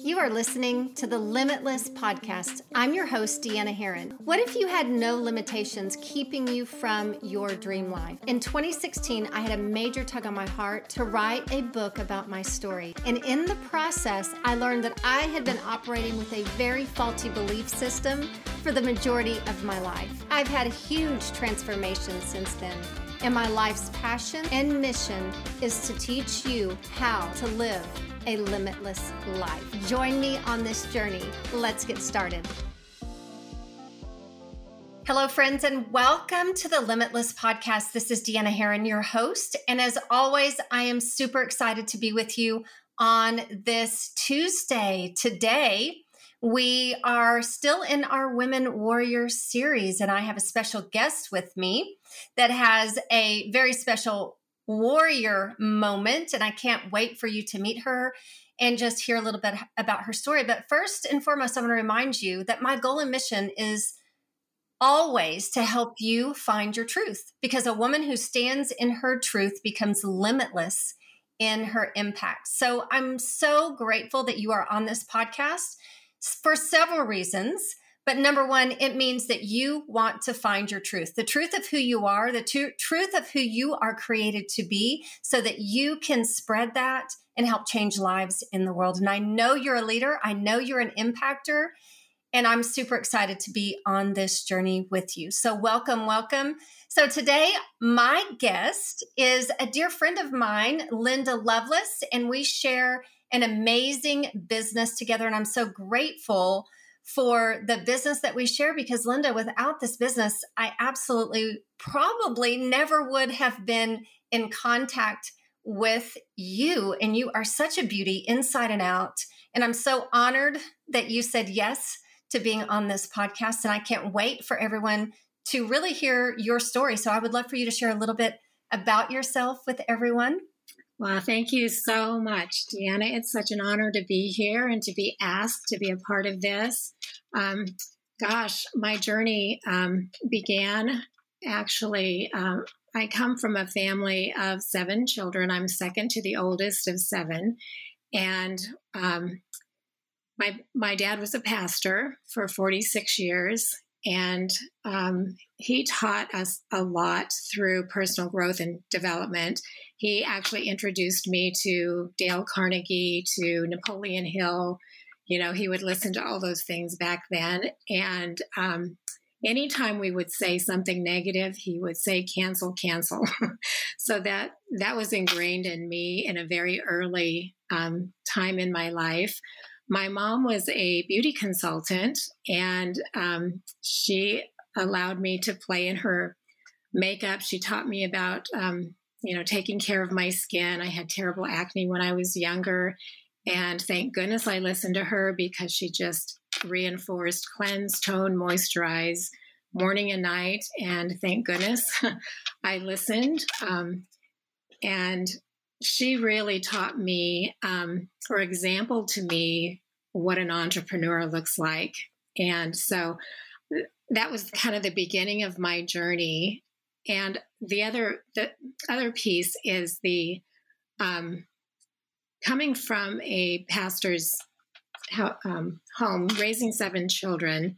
You are listening to the Limitless Podcast. I'm your host, Deanna Herrin. What if you had no limitations keeping you from your dream life? In 2016, I had a major tug on my heart to write a book about my story. And in the process, I learned that I had been operating with a very faulty belief system for the majority of my life. I've had a huge transformation since then. And my life's passion and mission is to teach you how to live a limitless life. Join me on this journey. Let's get started. Hello, friends, and welcome to the Limitless Podcast. This is Deanna Herrin, your host. And as always, I am super excited to be with you on this Tuesday. Today, we are still in our Women Warrior series, and I have a special guest with me that has a very special warrior moment. And I can't wait for you to meet her and just hear a little bit about her story. But first and foremost, I want to remind you that my goal and mission is always to help you find your truth because a woman who stands in her truth becomes limitless in her impact. So I'm so grateful that you are on this podcast for several reasons. But number one, it means that you want to find your truth, the truth of who you are, the t- truth of who you are created to be, so that you can spread that and help change lives in the world. And I know you're a leader, I know you're an impactor, and I'm super excited to be on this journey with you. So, welcome, welcome. So, today, my guest is a dear friend of mine, Linda Loveless, and we share an amazing business together. And I'm so grateful for the business that we share because Linda, without this business, I absolutely probably never would have been in contact with you. And you are such a beauty inside and out. And I'm so honored that you said yes to being on this podcast. And I can't wait for everyone to really hear your story. So I would love for you to share a little bit about yourself with everyone. Well, thank you so much, Deanna. It's such an honor to be here and to be asked to be a part of this. Um, gosh, my journey um, began actually. Um, I come from a family of seven children. I'm second to the oldest of seven, and um, my my dad was a pastor for 46 years, and um, he taught us a lot through personal growth and development. He actually introduced me to Dale Carnegie, to Napoleon Hill. You know, he would listen to all those things back then. And um, anytime we would say something negative, he would say, cancel, cancel. so that, that was ingrained in me in a very early um, time in my life my mom was a beauty consultant and um, she allowed me to play in her makeup. She taught me about, um, you know, taking care of my skin. I had terrible acne when I was younger. And thank goodness I listened to her because she just reinforced cleanse, tone, moisturize morning and night. And thank goodness I listened. Um, and she really taught me, um, or example to me, what an entrepreneur looks like. And so that was kind of the beginning of my journey. And the other the other piece is the um, coming from a pastor's um, home, raising seven children.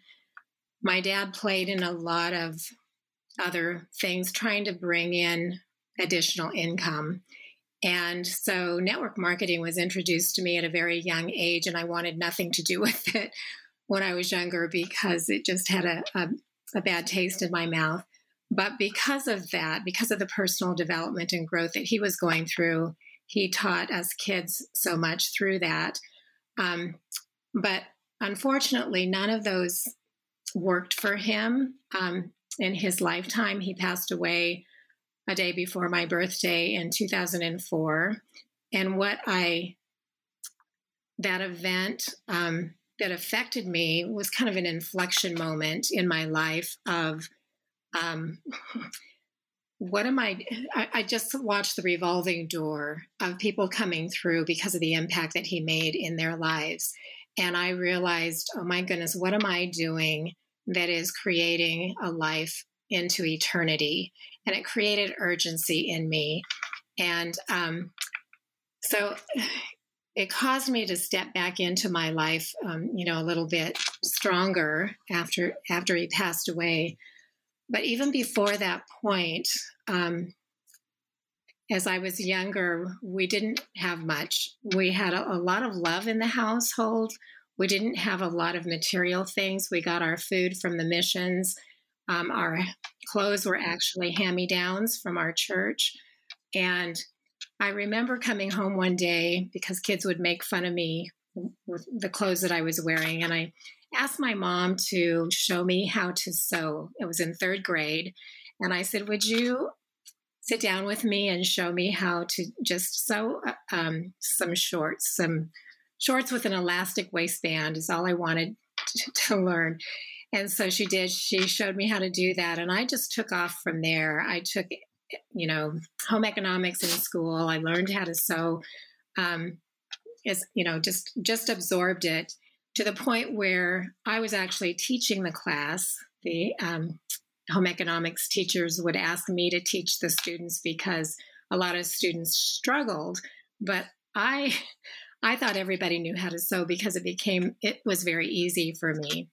My dad played in a lot of other things, trying to bring in additional income. And so network marketing was introduced to me at a very young age, and I wanted nothing to do with it when I was younger because it just had a, a, a bad taste in my mouth. But because of that, because of the personal development and growth that he was going through, he taught us kids so much through that. Um, but unfortunately, none of those worked for him um, in his lifetime. He passed away a day before my birthday in 2004. And what I, that event um, that affected me was kind of an inflection moment in my life of, um, what am I, I? I just watched the revolving door of people coming through because of the impact that he made in their lives. And I realized, oh my goodness, what am I doing that is creating a life into eternity? and it created urgency in me. And um, so it caused me to step back into my life, um, you know, a little bit stronger after after he passed away. But even before that point, um, as I was younger, we didn't have much. We had a, a, lot of love in the household. We didn't have a lot of material things. We got our food from the missions. Um, our clothes were actually hand me downs from our church. And I remember coming home one day because kids would make fun of me with the clothes that I was wearing. And I asked my mom to show me how to sew. It was in third grade. And I said, Would you sit down with me and show me how to just sew uh, um, some shorts, some shorts with an elastic waistband is all I wanted to, to learn. And so she did. She showed me how to do that. And I just took off from there. I took, you know, home economics in school. I learned how to sew. Um, is you know just just absorbed it to the point where I was actually teaching the class. The um, home economics teachers would ask me to teach the students because a lot of students struggled, but I I thought everybody knew how to sew because it became it was very easy for me.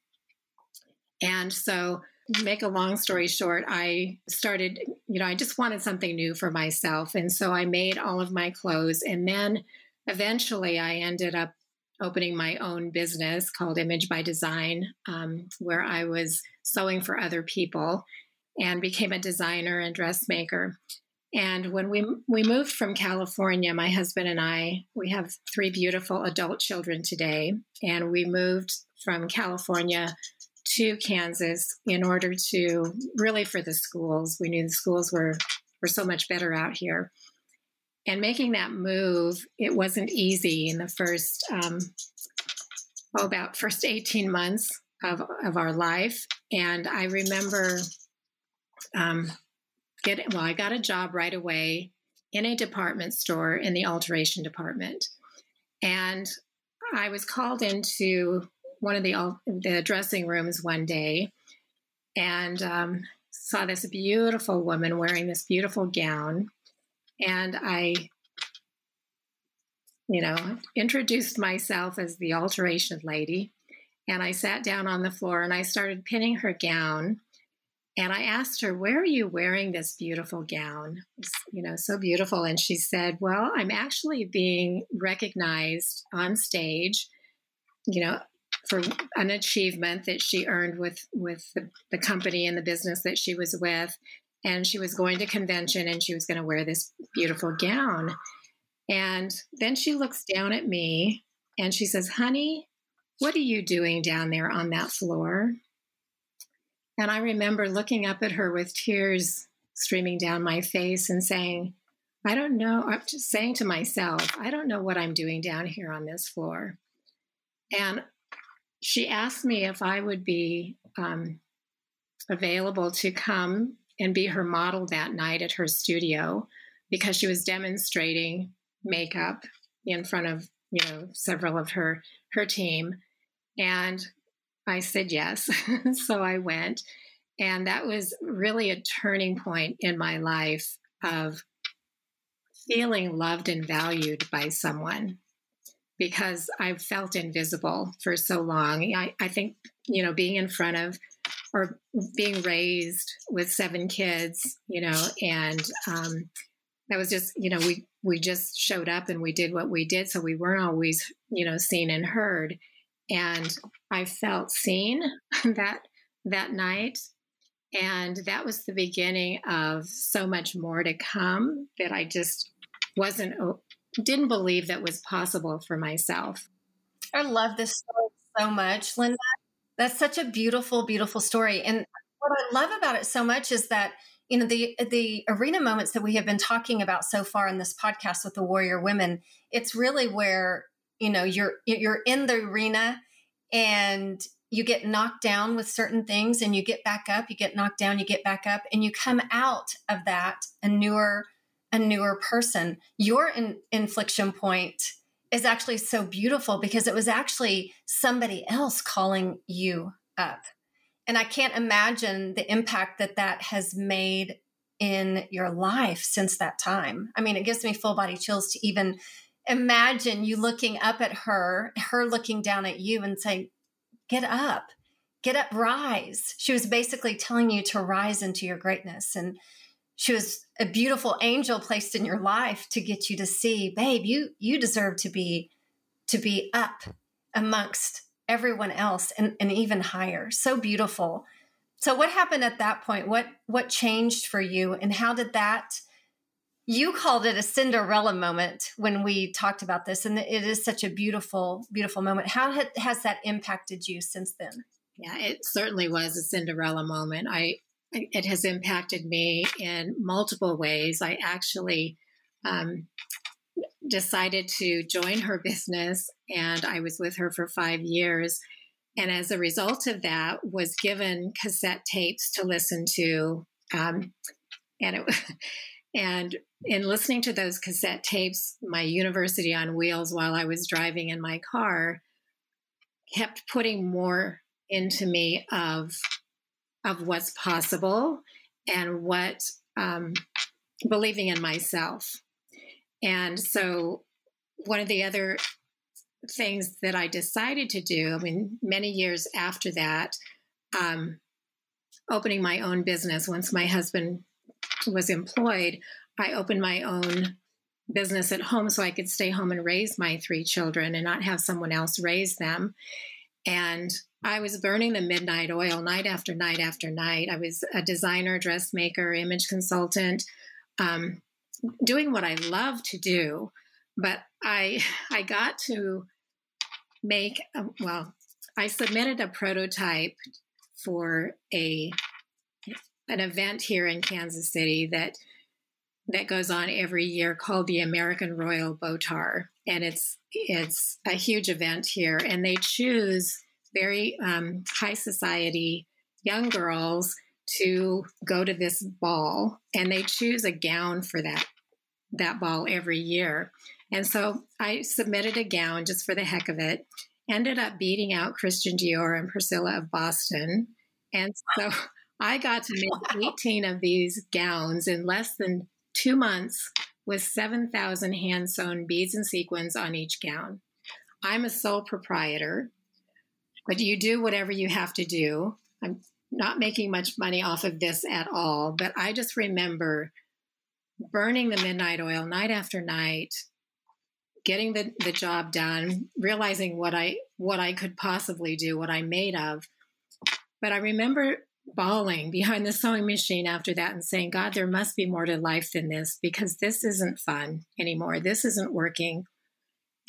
And so make a long story short, I started, you know, I just wanted something new for myself. And so I made all of my clothes. And then eventually I ended up opening my own business called Image by Design, um, where I was sewing for other people and became a designer and dressmaker. And when we we moved from California, my husband and I, we have three beautiful adult children today, and we moved from California to Kansas in order to really for the schools. We knew the schools were were so much better out here and making that move, it wasn't easy in the first, um, oh, about first 18 months of, of our life. And I remember um, getting, well, I got a job right away in a department store in the alteration department. And I was called into one of the, the dressing rooms one day and um, saw this beautiful woman wearing this beautiful gown and I, you know, introduced myself as the alteration lady. And I sat down on the floor and I started pinning her gown. And I asked her, Where are you wearing this beautiful gown? It's, you know, so beautiful. And she said, Well, I'm actually being recognized on stage, you know, for an achievement that she earned with with the, the company and the business that she was with and she was going to convention and she was going to wear this beautiful gown. And then she looks down at me and she says, Honey, what are you doing down there on that floor? And I remember looking up at her with tears streaming down my face and saying, I don't know. I'm just saying to myself, I don't know what I'm doing down here on this floor. And she asked me if I would be um, available to come and be her model that night at her studio because she was demonstrating makeup in front of you know several of her her team. And i said yes. So i went. And that was really a turning point in my life of feeling loved and valued by someone because i've felt invisible for so long I, I think you know being in front of or being raised with seven kids, you know, and um, that was just, you know, we we just showed up and we did what we did, so we weren't always, you know, seen and heard. And I felt seen that that night, and that was the beginning of so much more to come that I just wasn't didn't believe that was possible for myself. I love this story so much, Linda. That's such a beautiful, beautiful story. And what I love about it so much is that you know the the arena moments that we have been talking about so far in this podcast with the warrior women it's really where you know you're you're in the arena and you get knocked down with certain things and you get back up you get knocked down you get back up and you come out of that a newer a newer person your in, inflection point is actually so beautiful because it was actually somebody else calling you up. And I can't imagine the impact that that has made in your life since that time. I mean, it gives me full body chills to even imagine you looking up at her, her looking down at you and saying, Get up, get up, rise. She was basically telling you to rise into your greatness. And she was a beautiful angel placed in your life to get you to see, babe, you you deserve to be to be up amongst everyone else and, and even higher. So beautiful. So what happened at that point? What what changed for you and how did that you called it a Cinderella moment when we talked about this, and it is such a beautiful, beautiful moment. How has that impacted you since then? Yeah, it certainly was a Cinderella moment. I it has impacted me in multiple ways. I actually um, decided to join her business, and I was with her for five years. And as a result of that, was given cassette tapes to listen to, um, and it And in listening to those cassette tapes, my university on wheels while I was driving in my car kept putting more into me of of what's possible and what um, believing in myself. And so, one of the other things that I decided to do, I mean, many years after that, um, opening my own business once my husband was employed, I opened my own business at home so I could stay home and raise my three children and not have someone else raise them. And I was burning the midnight oil night after night after night. I was a designer, dressmaker, image consultant, um, doing what I love to do. But I I got to make a, well. I submitted a prototype for a an event here in Kansas City that that goes on every year called the American Royal Botar, and it's it's a huge event here, and they choose very um, high society young girls to go to this ball, and they choose a gown for that that ball every year. And so I submitted a gown just for the heck of it. Ended up beating out Christian Dior and Priscilla of Boston. And so I got to make 18 of these gowns in less than two months with 7,000 hand sewn beads and sequins on each gown. I'm a sole proprietor, but you do whatever you have to do. I'm not making much money off of this at all, but I just remember burning the midnight oil night after night, getting the, the job done, realizing what I what I could possibly do, what I'm made of. But I remember bawling behind the sewing machine after that and saying, God, there must be more to life than this because this isn't fun anymore. This isn't working.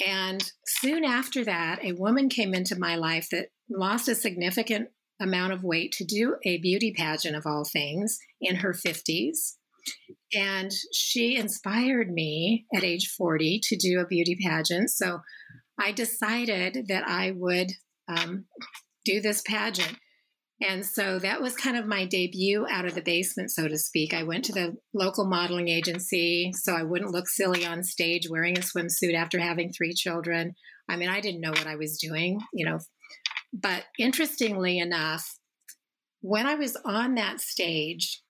And soon after that, a woman came into my life that lost a significant amount of weight to do a beauty pageant of all things in her 50s. And she inspired me at age 40 to do a beauty pageant. So I decided that I would um, do this pageant. And so that was kind of my debut out of the basement, so to speak. I went to the local modeling agency so I wouldn't look silly on stage wearing a swimsuit after having three children. I mean, I didn't know what I was doing, you know. But interestingly enough, when I was on that stage,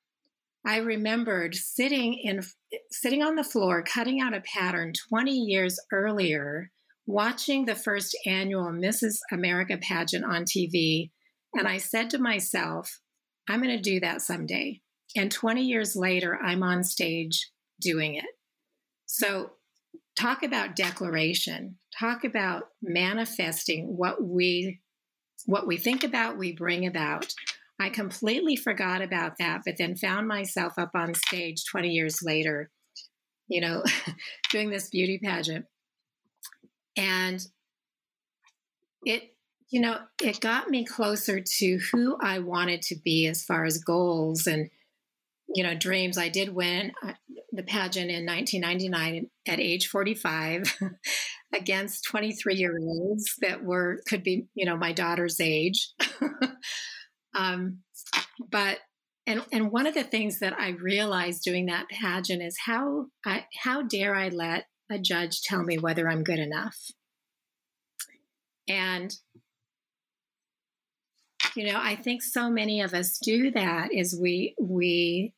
I remembered sitting in sitting on the floor cutting out a pattern 20 years earlier, watching the first annual Mrs. America pageant on TV and I said to myself, I'm going to do that someday. And 20 years later, I'm on stage doing it. So, talk about declaration, talk about manifesting what we what we think about, we bring about. I completely forgot about that, but then found myself up on stage 20 years later, you know, doing this beauty pageant. And it you know, it got me closer to who I wanted to be as far as goals and, you know, dreams. I did win uh, the pageant in 1999 at age 45 against 23 year olds that were, could be, you know, my daughter's age. um, but, and, and one of the things that I realized doing that pageant is how I, how dare I let a judge tell me whether I'm good enough? And you know i think so many of us do that is we we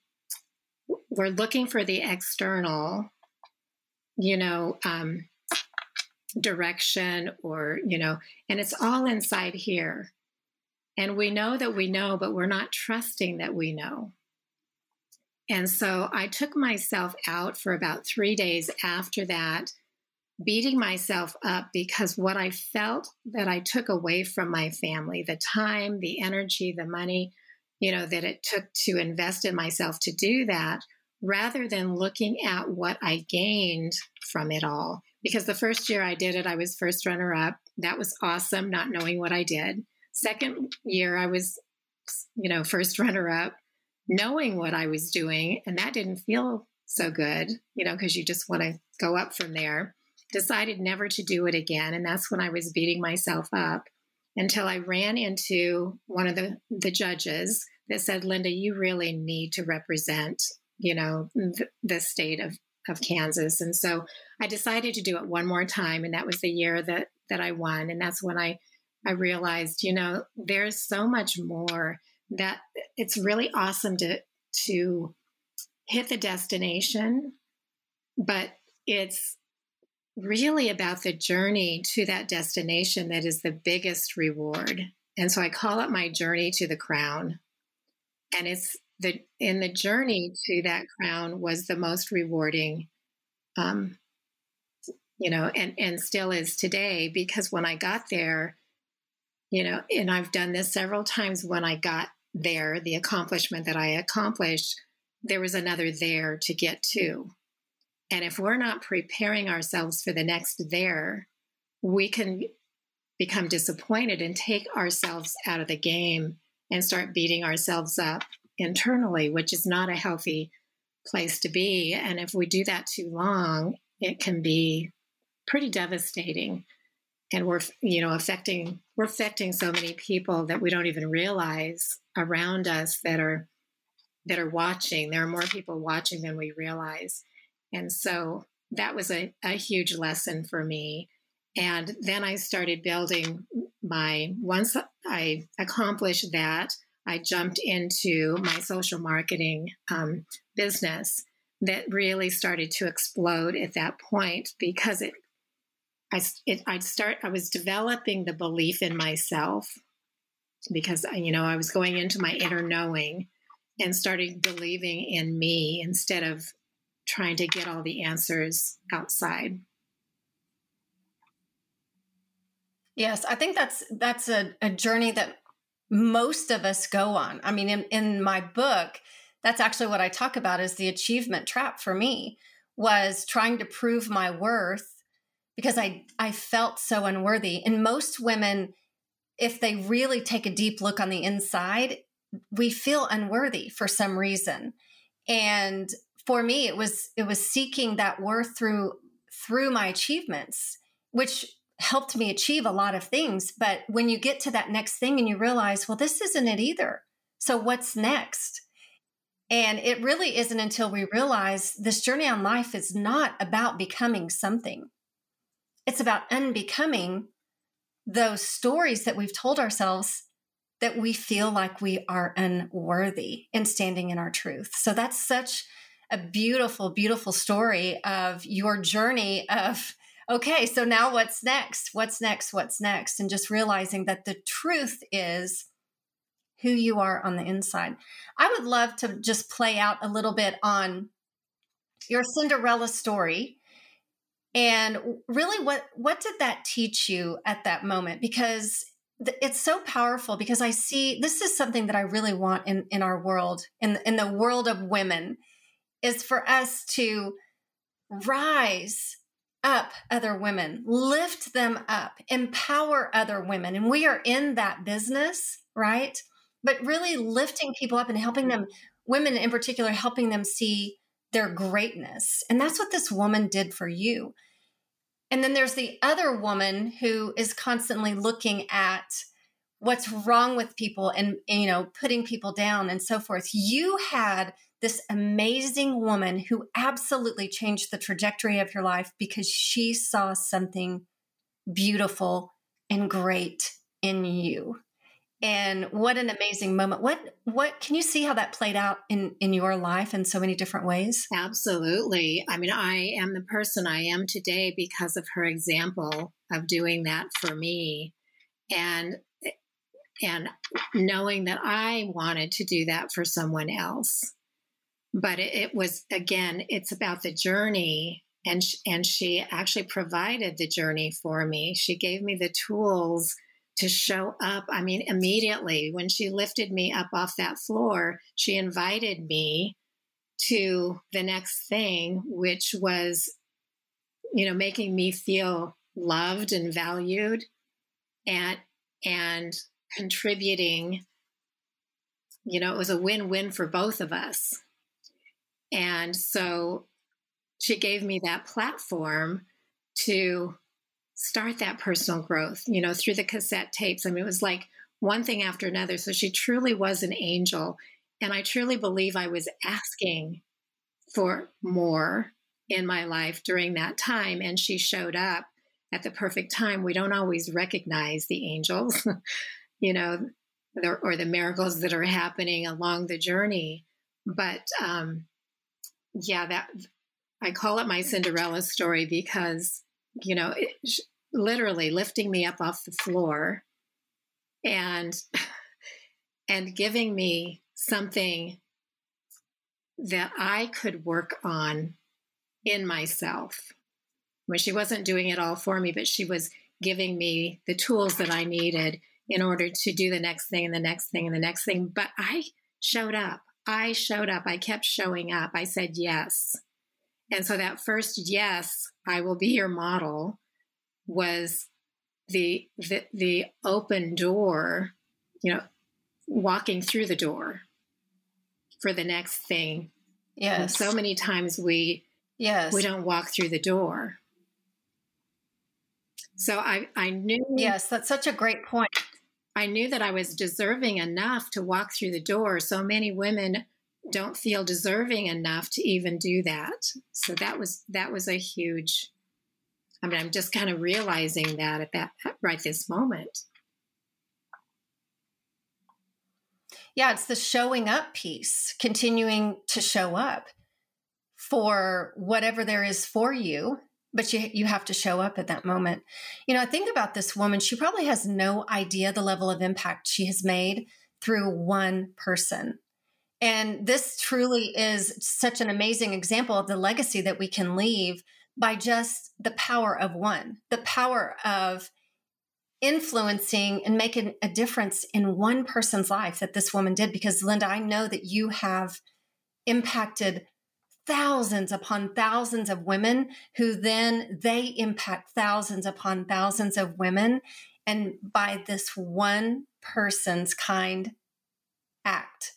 we're looking for the external you know um, direction or, you know, and it's all inside here. And we know that we know, but we're not trusting that we know. And so I took myself out for about three days after that, beating myself up because what I felt that I took away from my family the time, the energy, the money, you know, that it took to invest in myself to do that, rather than looking at what I gained from it all. Because the first year I did it, I was first runner up. That was awesome, not knowing what I did. Second year, I was, you know, first runner up, knowing what I was doing. And that didn't feel so good, you know, because you just want to go up from there. Decided never to do it again. And that's when I was beating myself up until I ran into one of the, the judges that said, Linda, you really need to represent, you know, the, the state of, of Kansas. And so I decided to do it one more time. And that was the year that, that I won. And that's when I, I realized, you know, there's so much more that it's really awesome to, to hit the destination, but it's really about the journey to that destination that is the biggest reward. And so I call it my journey to the crown. And it's the in the journey to that crown was the most rewarding um, you know, and and still is today because when I got there, you know, and I've done this several times when I got there, the accomplishment that I accomplished, there was another there to get to. And if we're not preparing ourselves for the next there, we can become disappointed and take ourselves out of the game and start beating ourselves up internally, which is not a healthy place to be. And if we do that too long, it can be pretty devastating. And we're, you know, affecting we're affecting so many people that we don't even realize around us that are that are watching. There are more people watching than we realize. And so that was a, a huge lesson for me. And then I started building my, once I accomplished that, I jumped into my social marketing um, business that really started to explode at that point because it, I, it, I'd start, I was developing the belief in myself because, you know, I was going into my inner knowing and starting believing in me instead of trying to get all the answers outside. Yes, I think that's that's a, a journey that most of us go on. I mean, in, in my book, that's actually what I talk about is the achievement trap for me was trying to prove my worth because I I felt so unworthy. And most women, if they really take a deep look on the inside, we feel unworthy for some reason. And for me it was it was seeking that worth through through my achievements which helped me achieve a lot of things. But when you get to that next thing and you realize well this isn't it either. So what's next? And it really isn't until we realize this journey on life is not about becoming something. It's about unbecoming those stories that we've told ourselves that we feel like we are unworthy in standing in our truth. So that's such a beautiful, beautiful story of your journey of, okay, so now what's next? What's next? What's next? And just realizing that the truth is who you are on the inside. I would love to just play out a little bit on your Cinderella story and really what what did that teach you at that moment because it's so powerful because i see this is something that i really want in in our world in in the world of women is for us to rise up other women, lift them up, empower other women. And we are in that business, right? But really lifting people up and helping them, women in particular, helping them see their greatness. And that's what this woman did for you. And then there's the other woman who is constantly looking at what's wrong with people and, and you know, putting people down and so forth. You had this amazing woman who absolutely changed the trajectory of your life because she saw something beautiful and great in you. and what an amazing moment. What what can you see how that played out in in your life in so many different ways? Absolutely. I mean i am the person i am today because of her example of doing that for me. And and knowing that i wanted to do that for someone else but it, it was again it's about the journey and and she actually provided the journey for me. She gave me the tools to show up. I mean, immediately when she lifted me up off that floor, she invited me to the next thing, which was, you know, making me feel loved and valued and and contributing. You know it was a win-win for both of us and so she gave me that platform to start that personal growth, you know, through the cassette tapes. I mean, it was like one thing after another. So she truly was an angel. And I truly believe I was asking for more in my life during that time. And she showed up at the perfect time. We don't always recognize the angels, you know, or the miracles that are happening along the journey. But um, yeah, that I call it my Cinderella story because you know, it, literally lifting me up off the floor and and giving me something that I could work on in myself. When she wasn't doing it all for me, but she was giving me the tools that I needed in order to do the next thing and the next thing and the next thing. But I showed up. I showed up. I kept showing up. I said yes. And so that first yes, I will be your model was the the, the open door, you know, walking through the door for the next thing. Yes. And so many times we yes we don't walk through the door. So I I knew Yes, that's such a great point. I knew that I was deserving enough to walk through the door. So many women don't feel deserving enough to even do that. So that was that was a huge I mean, I'm just kind of realizing that at that right this moment. Yeah, it's the showing up piece, continuing to show up for whatever there is for you, but you you have to show up at that moment. You know, I think about this woman, she probably has no idea the level of impact she has made through one person. And this truly is such an amazing example of the legacy that we can leave by just the power of one, the power of influencing and making a difference in one person's life that this woman did. Because, Linda, I know that you have impacted thousands upon thousands of women who then they impact thousands upon thousands of women. And by this one person's kind act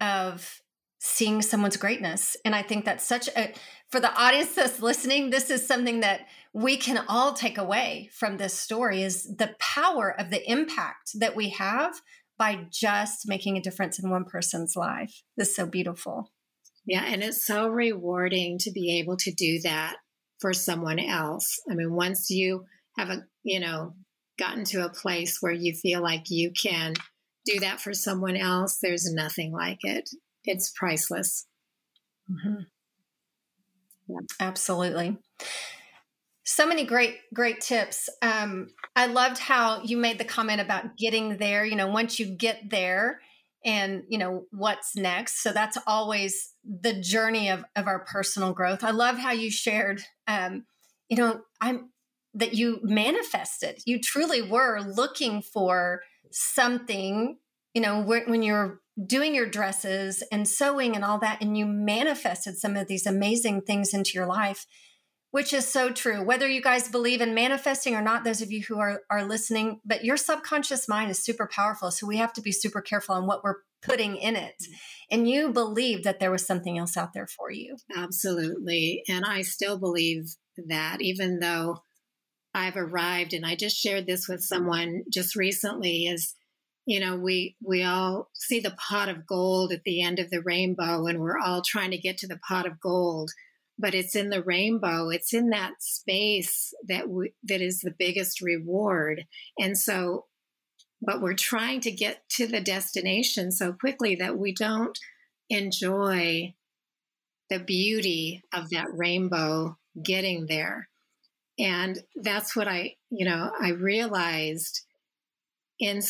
of seeing someone's greatness. And I think that's such a, for the audience that's listening, this is something that we can all take away from this story is the power of the impact that we have by just making a difference in one person's life. This is so beautiful. Yeah, and it's so rewarding to be able to do that for someone else. I mean, once you have a, you know, gotten to a place where you feel like you can do that for someone else, there's nothing like it. It's priceless. Mm-hmm. Yeah. Absolutely. So many great, great tips. Um, I loved how you made the comment about getting there. You know, once you get there, and you know what's next. So that's always the journey of, of our personal growth. I love how you shared um, you know i'm that you manifested. You truly were looking for something you know when you're doing your dresses and sewing and all that, and you manifested some of these amazing things into your life, which is so true. Whether you guys believe in manifesting or not, those of you who are, are listening, but your subconscious mind is super powerful. So we have to be super careful on what we're putting in it. And you believe that there was something else out there for you. Absolutely. And I still believe that, even though I've arrived, and I just shared this with someone just recently, is you know we we all see the pot of gold at the end of the rainbow and we're all trying to get to the pot of gold but it's in the rainbow it's in that space that we, that is the biggest reward and so but we're trying to get to the destination so quickly that we don't enjoy the beauty of that rainbow getting there. And that's what I, you know, I realized in,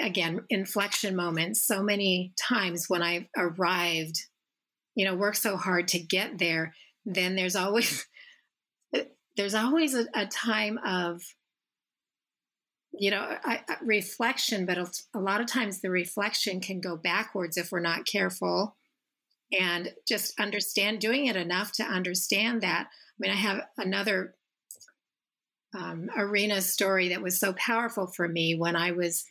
again, inflection moments so many times when I arrived, you know, worked so hard to get there, then there's always, there's always a, a time of you know I, reflection but a lot of times the reflection can go backwards if we're not careful and just understand doing it enough to understand that. I mean i have another um, arena story that was so powerful for me when i was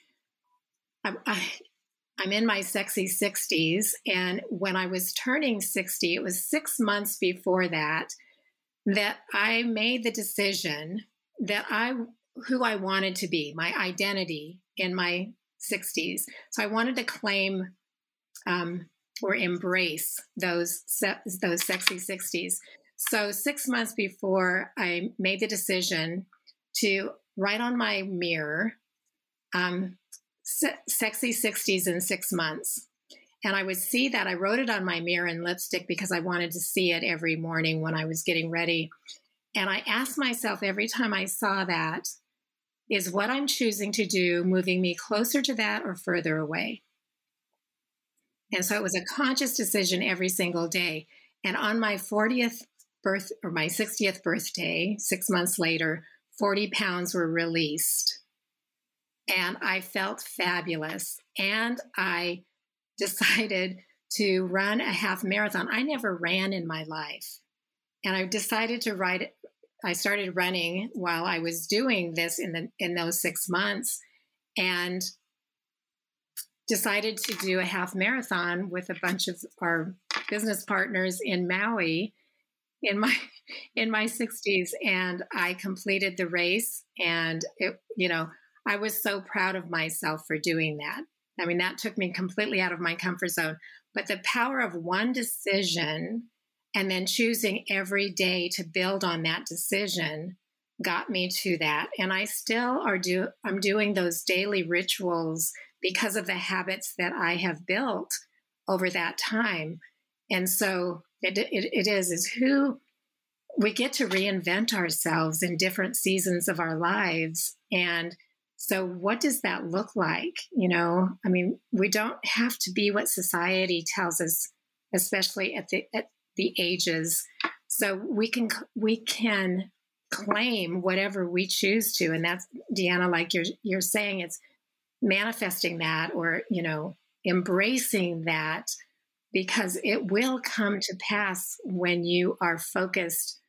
I, i'm in my sexy 60s and when i was turning 60 it was six months before that that i made the decision that i who I wanted to be, my identity in my 60s. So I wanted to claim um, or embrace those se- those sexy 60s. So six months before I made the decision to write on my mirror, um, se- "sexy 60s in six months," and I would see that I wrote it on my mirror in lipstick because I wanted to see it every morning when I was getting ready. And I asked myself every time I saw that, is what I'm choosing to do moving me closer to that or further away? And so it was a conscious decision every single day. And on my 40th birth or my 60th birthday, six months later, 40 pounds were released. And I felt fabulous. And I decided to run a half marathon. I never ran in my life. And I decided to ride, I started running while I was doing this in the in those six months, and decided to do a half marathon with a bunch of our business partners in Maui in my in my 60s and I completed the race and it you know I was so proud of myself for doing that. I mean that took me completely out of my comfort zone, but the power of one decision and then choosing every day to build on that decision got me to that. And i still are do i'm doing those daily rituals because of the habits that i have built over that time. And so it, it, it is is who we get to reinvent ourselves in different seasons of our lives. And so what does that look like you know i mean we don't have to be what society tells us especially at the at the ages. So we can we can claim whatever we choose to, and that's Deanna, like you're you're saying, it's manifesting that or you know embracing that because it will come to pass when you are focused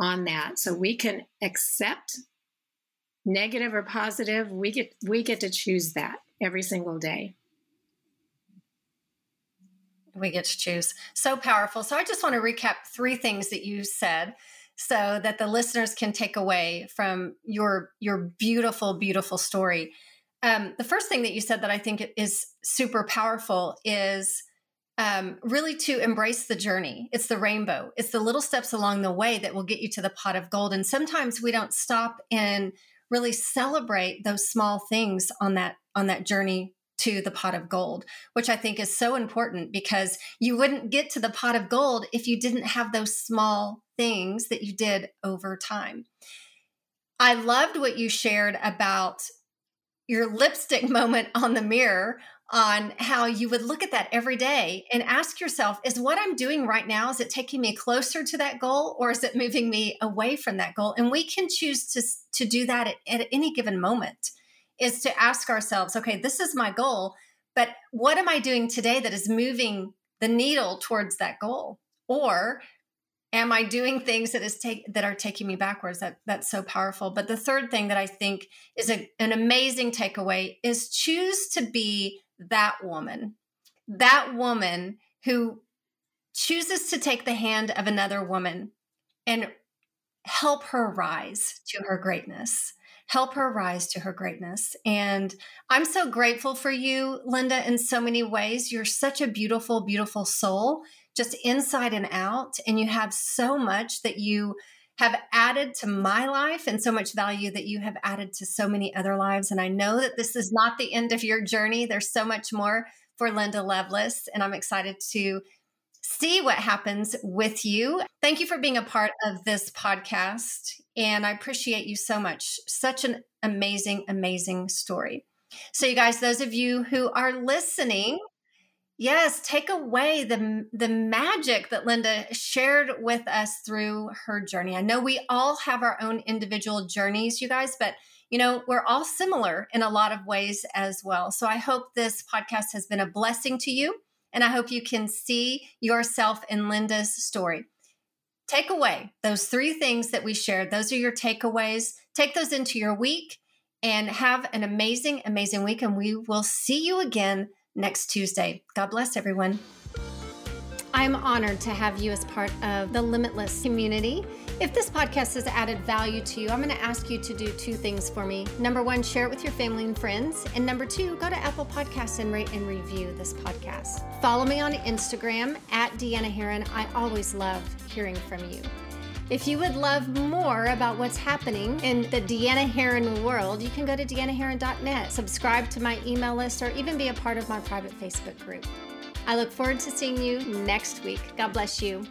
on that. So we can accept negative or positive. We get we get to choose that every single day we get to choose. So powerful. So I just want to recap three things that you said so that the listeners can take away from your your beautiful beautiful story. Um, the first thing that you said that I think is super powerful is um, really to embrace the journey. It's the rainbow. It's the little steps along the way that will get you to the pot of gold. And sometimes we don't stop and really celebrate those small things on that on that journey to the pot of gold, which I think is so important because you wouldn't get to the pot of gold if you didn't have those small things that you did over time. I loved what you shared about your lipstick moment on the mirror on how you would look at that every day and ask yourself is what i'm doing right now is it taking me closer to that goal or is it moving me away from that goal and we can choose to to do that at, at any given moment is to ask ourselves, okay, this is my goal, but what am I doing today that is moving the needle towards that goal? Or am I doing things that is take that are taking me backwards? That that's so powerful. But the third thing that I think is a, an amazing takeaway is choose to be that woman, that woman who chooses to take the hand of another woman and help her rise to her greatness help her rise to her greatness. And I'm so grateful for you, Linda, in so many ways. You're such a beautiful, beautiful soul, just inside and out. And you have so much that you have added to my life and so much value that you have added to so many other lives. And I know that this is not the end of your journey. There's so much more for Linda Loveless, and I'm excited to see what happens with you. Thank you for being a part of this podcast. And I appreciate you so much. Such an amazing, amazing story. So, you guys, those of you who are listening, yes, take away the, the magic that Linda shared with us through her journey. I know we all have our own individual journeys, you guys, but you know, we're all similar in a lot of ways as well. So I hope this podcast has been a blessing to you. And I hope you can see yourself in Linda's story. Take away those three things that we shared. Those are your takeaways. Take those into your week and have an amazing, amazing week. And we will see you again next Tuesday. God bless everyone. I'm honored to have you as part of the Limitless community. If this podcast has added value to you, I'm going to ask you to do two things for me. Number one, share it with your family and friends. And number two, go to Apple Podcasts and rate and review this podcast. Follow me on Instagram at Deanna Herrin. I always love hearing from you. If you would love more about what's happening in the Deanna Herrin world, you can go to deannaherrin.net, subscribe to my email list, or even be a part of my private Facebook group. I look forward to seeing you next week. God bless you.